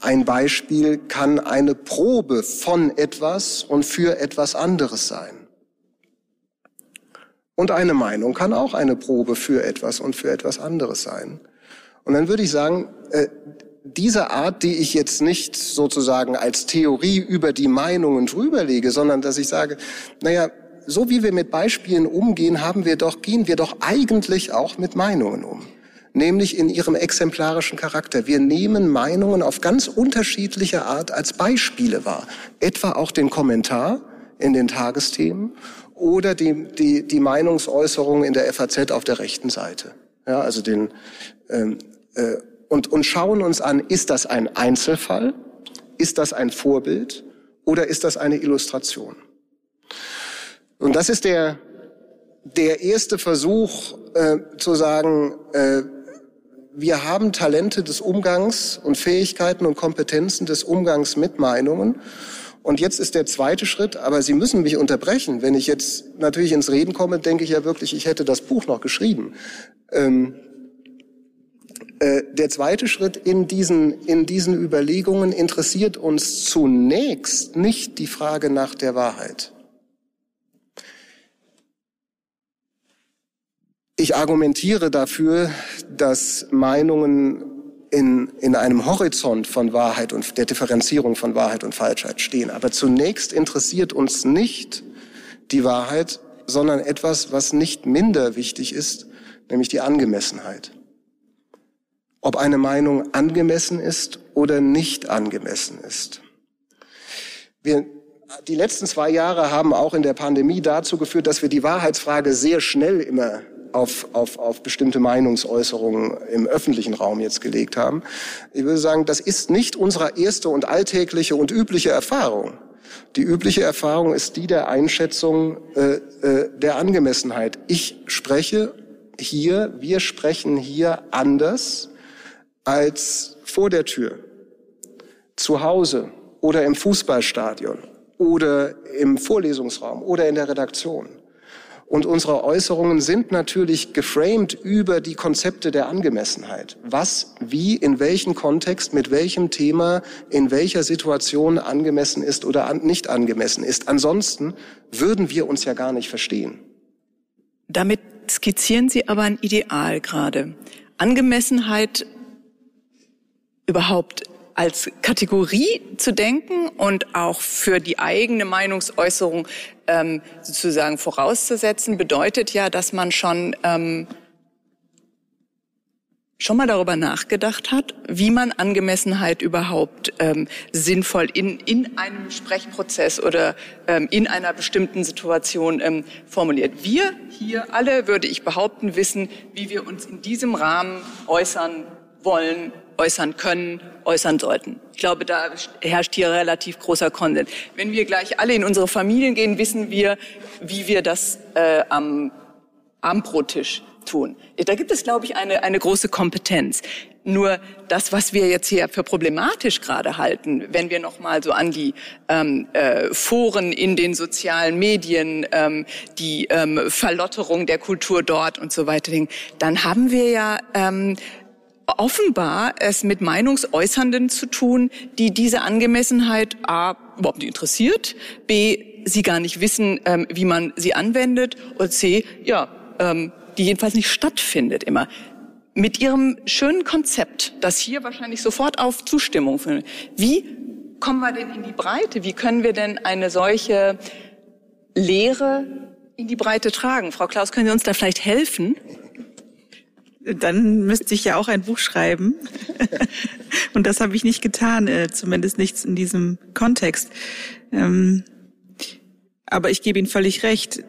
Ein Beispiel kann eine Probe von etwas und für etwas anderes sein. Und eine Meinung kann auch eine Probe für etwas und für etwas anderes sein. Und dann würde ich sagen, äh, diese Art, die ich jetzt nicht sozusagen als Theorie über die Meinungen drüberlege, sondern dass ich sage, naja, so wie wir mit Beispielen umgehen, haben wir doch, gehen wir doch eigentlich auch mit Meinungen um nämlich in ihrem exemplarischen Charakter. Wir nehmen Meinungen auf ganz unterschiedliche Art als Beispiele wahr. Etwa auch den Kommentar in den Tagesthemen oder die, die, die Meinungsäußerung in der FAZ auf der rechten Seite. Ja, also den, ähm, äh, und, und schauen uns an, ist das ein Einzelfall? Ist das ein Vorbild? Oder ist das eine Illustration? Und das ist der, der erste Versuch äh, zu sagen, äh, wir haben Talente des Umgangs und Fähigkeiten und Kompetenzen des Umgangs mit Meinungen. Und jetzt ist der zweite Schritt, aber Sie müssen mich unterbrechen. Wenn ich jetzt natürlich ins Reden komme, denke ich ja wirklich, ich hätte das Buch noch geschrieben. Ähm, äh, der zweite Schritt in diesen, in diesen Überlegungen interessiert uns zunächst nicht die Frage nach der Wahrheit. Ich argumentiere dafür, dass Meinungen in, in einem Horizont von Wahrheit und der Differenzierung von Wahrheit und Falschheit stehen. Aber zunächst interessiert uns nicht die Wahrheit, sondern etwas, was nicht minder wichtig ist, nämlich die Angemessenheit. Ob eine Meinung angemessen ist oder nicht angemessen ist. Wir, die letzten zwei Jahre haben auch in der Pandemie dazu geführt, dass wir die Wahrheitsfrage sehr schnell immer auf, auf, auf bestimmte Meinungsäußerungen im öffentlichen Raum jetzt gelegt haben. Ich würde sagen, das ist nicht unsere erste und alltägliche und übliche Erfahrung. Die übliche Erfahrung ist die der Einschätzung äh, äh, der Angemessenheit. Ich spreche hier, wir sprechen hier anders als vor der Tür, zu Hause oder im Fußballstadion oder im Vorlesungsraum oder in der Redaktion. Und unsere Äußerungen sind natürlich geframed über die Konzepte der Angemessenheit. Was, wie, in welchem Kontext, mit welchem Thema, in welcher Situation angemessen ist oder an, nicht angemessen ist. Ansonsten würden wir uns ja gar nicht verstehen. Damit skizzieren Sie aber ein Ideal gerade. Angemessenheit überhaupt als Kategorie zu denken und auch für die eigene Meinungsäußerung ähm, sozusagen vorauszusetzen, bedeutet ja, dass man schon ähm, schon mal darüber nachgedacht hat, wie man Angemessenheit überhaupt ähm, sinnvoll in, in einem Sprechprozess oder ähm, in einer bestimmten Situation ähm, formuliert. Wir hier alle, würde ich behaupten, wissen, wie wir uns in diesem Rahmen äußern wollen, äußern können, äußern sollten. Ich glaube, da herrscht hier relativ großer Konsens. Wenn wir gleich alle in unsere Familien gehen, wissen wir, wie wir das äh, am Abendbrottisch tun. Da gibt es, glaube ich, eine, eine große Kompetenz. Nur das, was wir jetzt hier für problematisch gerade halten, wenn wir noch mal so an die ähm, äh, Foren in den sozialen Medien, ähm, die ähm, Verlotterung der Kultur dort und so weiter denken, dann haben wir ja ähm, offenbar es mit Meinungsäußernden zu tun, die diese Angemessenheit a überhaupt nicht interessiert, b sie gar nicht wissen, ähm, wie man sie anwendet und c ja ähm, die jedenfalls nicht stattfindet immer. Mit Ihrem schönen Konzept, das hier wahrscheinlich sofort auf Zustimmung findet, wie kommen wir denn in die Breite? Wie können wir denn eine solche Lehre in die Breite tragen? Frau Klaus, können Sie uns da vielleicht helfen? Dann müsste ich ja auch ein Buch schreiben. [LAUGHS] Und das habe ich nicht getan, äh, zumindest nichts in diesem Kontext. Ähm, aber ich gebe Ihnen völlig recht.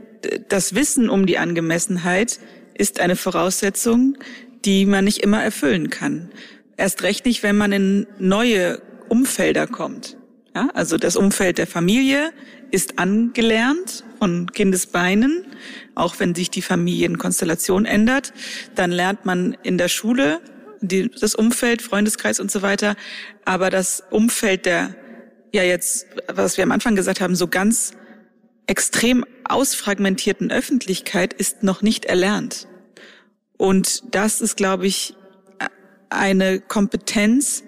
Das Wissen um die Angemessenheit ist eine Voraussetzung, die man nicht immer erfüllen kann. Erst recht nicht, wenn man in neue Umfelder kommt. Ja, also das Umfeld der Familie ist angelernt von Kindesbeinen auch wenn sich die Familienkonstellation ändert. Dann lernt man in der Schule die, das Umfeld, Freundeskreis und so weiter. Aber das Umfeld der, ja jetzt, was wir am Anfang gesagt haben, so ganz extrem ausfragmentierten Öffentlichkeit ist noch nicht erlernt. Und das ist, glaube ich, eine Kompetenz,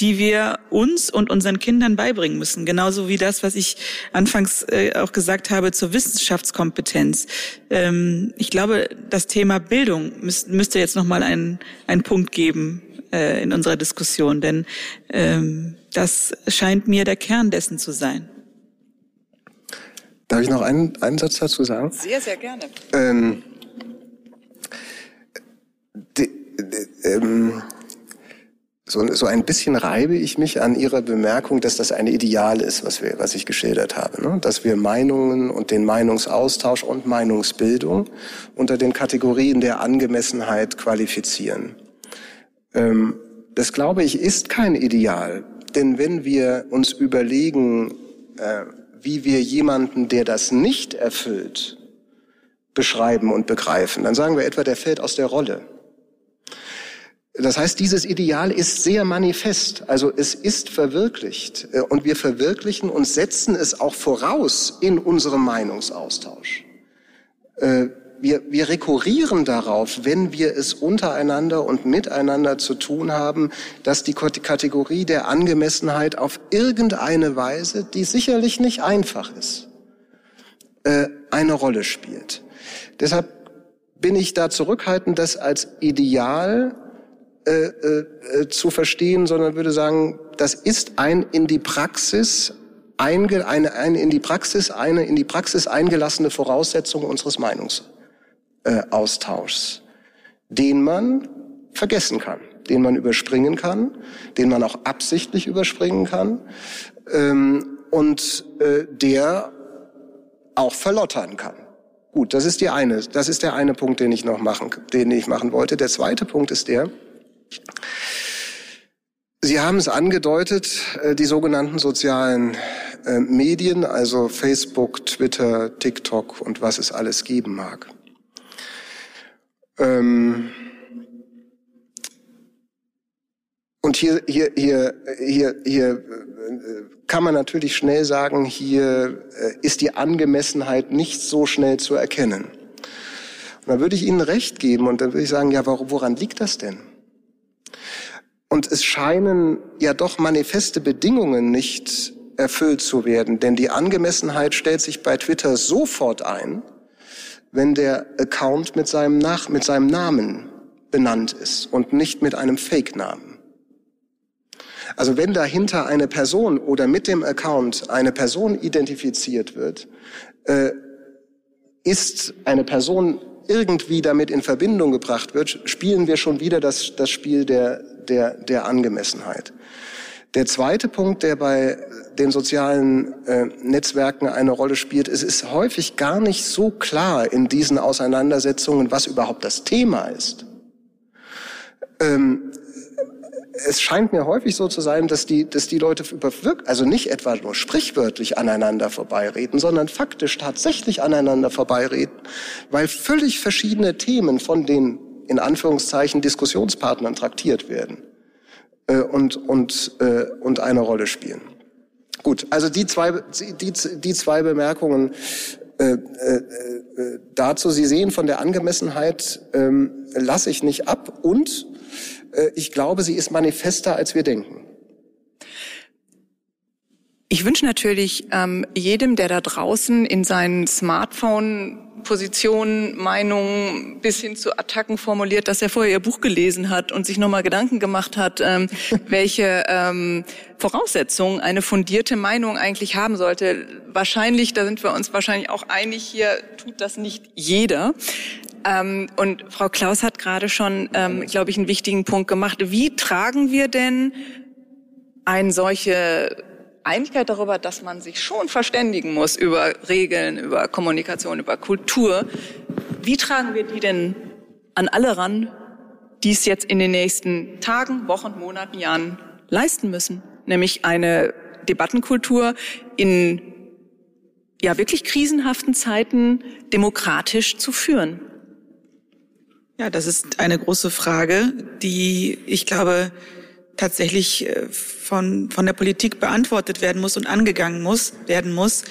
die wir uns und unseren Kindern beibringen müssen. Genauso wie das, was ich anfangs äh, auch gesagt habe zur Wissenschaftskompetenz. Ähm, ich glaube, das Thema Bildung müß, müsste jetzt nochmal einen, einen Punkt geben äh, in unserer Diskussion, denn ähm, das scheint mir der Kern dessen zu sein. Darf ich noch einen, einen Satz dazu sagen? Sehr, sehr gerne. Ähm, die, die, ähm, so, so ein bisschen reibe ich mich an Ihrer Bemerkung, dass das ein Ideal ist, was, wir, was ich geschildert habe. Ne? Dass wir Meinungen und den Meinungsaustausch und Meinungsbildung unter den Kategorien der Angemessenheit qualifizieren. Ähm, das glaube ich ist kein Ideal. Denn wenn wir uns überlegen, äh, wie wir jemanden, der das nicht erfüllt, beschreiben und begreifen, dann sagen wir etwa, der fällt aus der Rolle. Das heißt, dieses Ideal ist sehr manifest, also es ist verwirklicht äh, und wir verwirklichen und setzen es auch voraus in unserem Meinungsaustausch. Äh, wir, wir rekurrieren darauf, wenn wir es untereinander und miteinander zu tun haben, dass die Kategorie der Angemessenheit auf irgendeine Weise, die sicherlich nicht einfach ist, äh, eine Rolle spielt. Deshalb bin ich da zurückhaltend, das als Ideal äh, äh, zu verstehen, sondern würde sagen, das ist ein in die Praxis einge, eine, eine in die Praxis eine in die Praxis eingelassene Voraussetzung unseres Meinungsaustauschs, äh, den man vergessen kann, den man überspringen kann, den man auch absichtlich überspringen kann ähm, und äh, der auch verlottern kann. Gut, das ist die eine, das ist der eine Punkt, den ich noch machen, den ich machen wollte. Der zweite Punkt ist der, Sie haben es angedeutet, äh, die sogenannten sozialen äh, Medien, also Facebook, Twitter, TikTok und was es alles geben mag. Ähm, und hier, hier, hier, hier, hier äh, kann man natürlich schnell sagen, hier ist die Angemessenheit nicht so schnell zu erkennen. Dann würde ich Ihnen recht geben und dann würde ich sagen, ja, woran liegt das denn? Und es scheinen ja doch manifeste Bedingungen nicht erfüllt zu werden, denn die Angemessenheit stellt sich bei Twitter sofort ein, wenn der Account mit seinem, Nach mit seinem Namen benannt ist und nicht mit einem Fake-Namen. Also wenn dahinter eine Person oder mit dem Account eine Person identifiziert wird, äh, ist eine Person irgendwie damit in Verbindung gebracht wird, spielen wir schon wieder das, das Spiel der, der, der Angemessenheit. Der zweite Punkt, der bei den sozialen äh, Netzwerken eine Rolle spielt, es ist häufig gar nicht so klar in diesen Auseinandersetzungen, was überhaupt das Thema ist. Ähm, es scheint mir häufig so zu sein, dass die, dass die Leute über also nicht etwa nur sprichwörtlich aneinander vorbeireden, sondern faktisch tatsächlich aneinander vorbeireden, weil völlig verschiedene Themen von den in Anführungszeichen Diskussionspartnern traktiert werden äh, und, und, äh, und eine Rolle spielen. Gut, also die zwei, die, die zwei Bemerkungen äh, äh, äh, dazu. Sie sehen, von der Angemessenheit ähm, lasse ich nicht ab und äh, ich glaube, sie ist manifester, als wir denken. Ich wünsche natürlich ähm, jedem, der da draußen in seinen Smartphone Positionen, Meinungen bis hin zu Attacken formuliert, dass er vorher ihr Buch gelesen hat und sich nochmal Gedanken gemacht hat, ähm, [LAUGHS] welche ähm, Voraussetzungen eine fundierte Meinung eigentlich haben sollte. Wahrscheinlich, da sind wir uns wahrscheinlich auch einig, hier tut das nicht jeder. Ähm, und Frau Klaus hat gerade schon, ähm, glaube ich, einen wichtigen Punkt gemacht. Wie tragen wir denn eine solche Einigkeit darüber, dass man sich schon verständigen muss über Regeln, über Kommunikation, über Kultur. Wie tragen wir die denn an alle ran, die es jetzt in den nächsten Tagen, Wochen, Monaten, Jahren leisten müssen? Nämlich eine Debattenkultur in ja wirklich krisenhaften Zeiten demokratisch zu führen. Ja, das ist eine große Frage, die ich glaube tatsächlich äh, von, von der Politik beantwortet werden muss und angegangen muss, werden muss.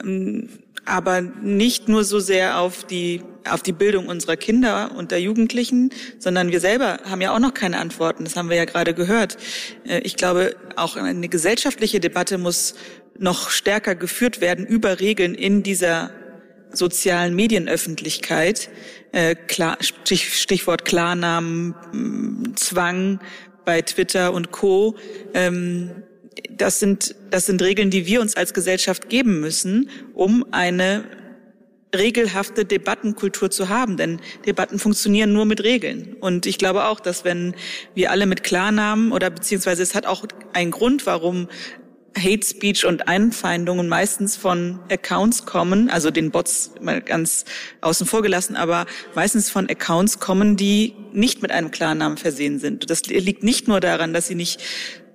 Ähm, aber nicht nur so sehr auf die, auf die Bildung unserer Kinder und der Jugendlichen, sondern wir selber haben ja auch noch keine Antworten. Das haben wir ja gerade gehört. Äh, ich glaube, auch eine gesellschaftliche Debatte muss noch stärker geführt werden über Regeln in dieser sozialen Medienöffentlichkeit. Äh, Stichwort Klarnamen, Zwang, bei Twitter und Co. Ähm, das sind, das sind Regeln, die wir uns als Gesellschaft geben müssen, um eine regelhafte Debattenkultur zu haben, denn Debatten funktionieren nur mit Regeln. Und ich glaube auch, dass wenn wir alle mit Klarnamen oder beziehungsweise es hat auch einen Grund, warum Hate Speech und Einfeindungen meistens von Accounts kommen, also den Bots mal ganz außen vor gelassen, aber meistens von Accounts kommen, die nicht mit einem Klarnamen versehen sind. Das liegt nicht nur daran, dass sie nicht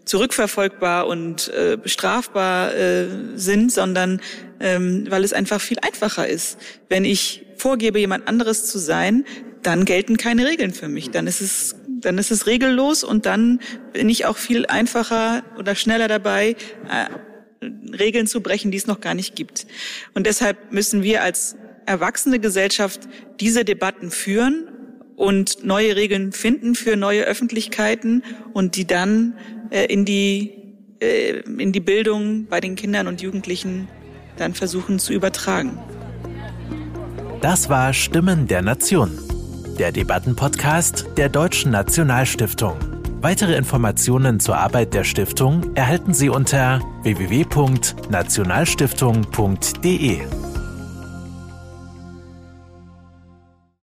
zurückverfolgbar und äh, bestrafbar äh, sind, sondern ähm, weil es einfach viel einfacher ist. Wenn ich vorgebe, jemand anderes zu sein, dann gelten keine Regeln für mich. Dann ist es dann ist es regellos und dann bin ich auch viel einfacher oder schneller dabei, äh, Regeln zu brechen, die es noch gar nicht gibt. Und deshalb müssen wir als erwachsene Gesellschaft diese Debatten führen und neue Regeln finden für neue Öffentlichkeiten und die dann äh, in die äh, in die Bildung bei den Kindern und Jugendlichen dann versuchen zu übertragen. Das war Stimmen der Nation der Debattenpodcast der Deutschen Nationalstiftung. Weitere Informationen zur Arbeit der Stiftung erhalten Sie unter www.nationalstiftung.de.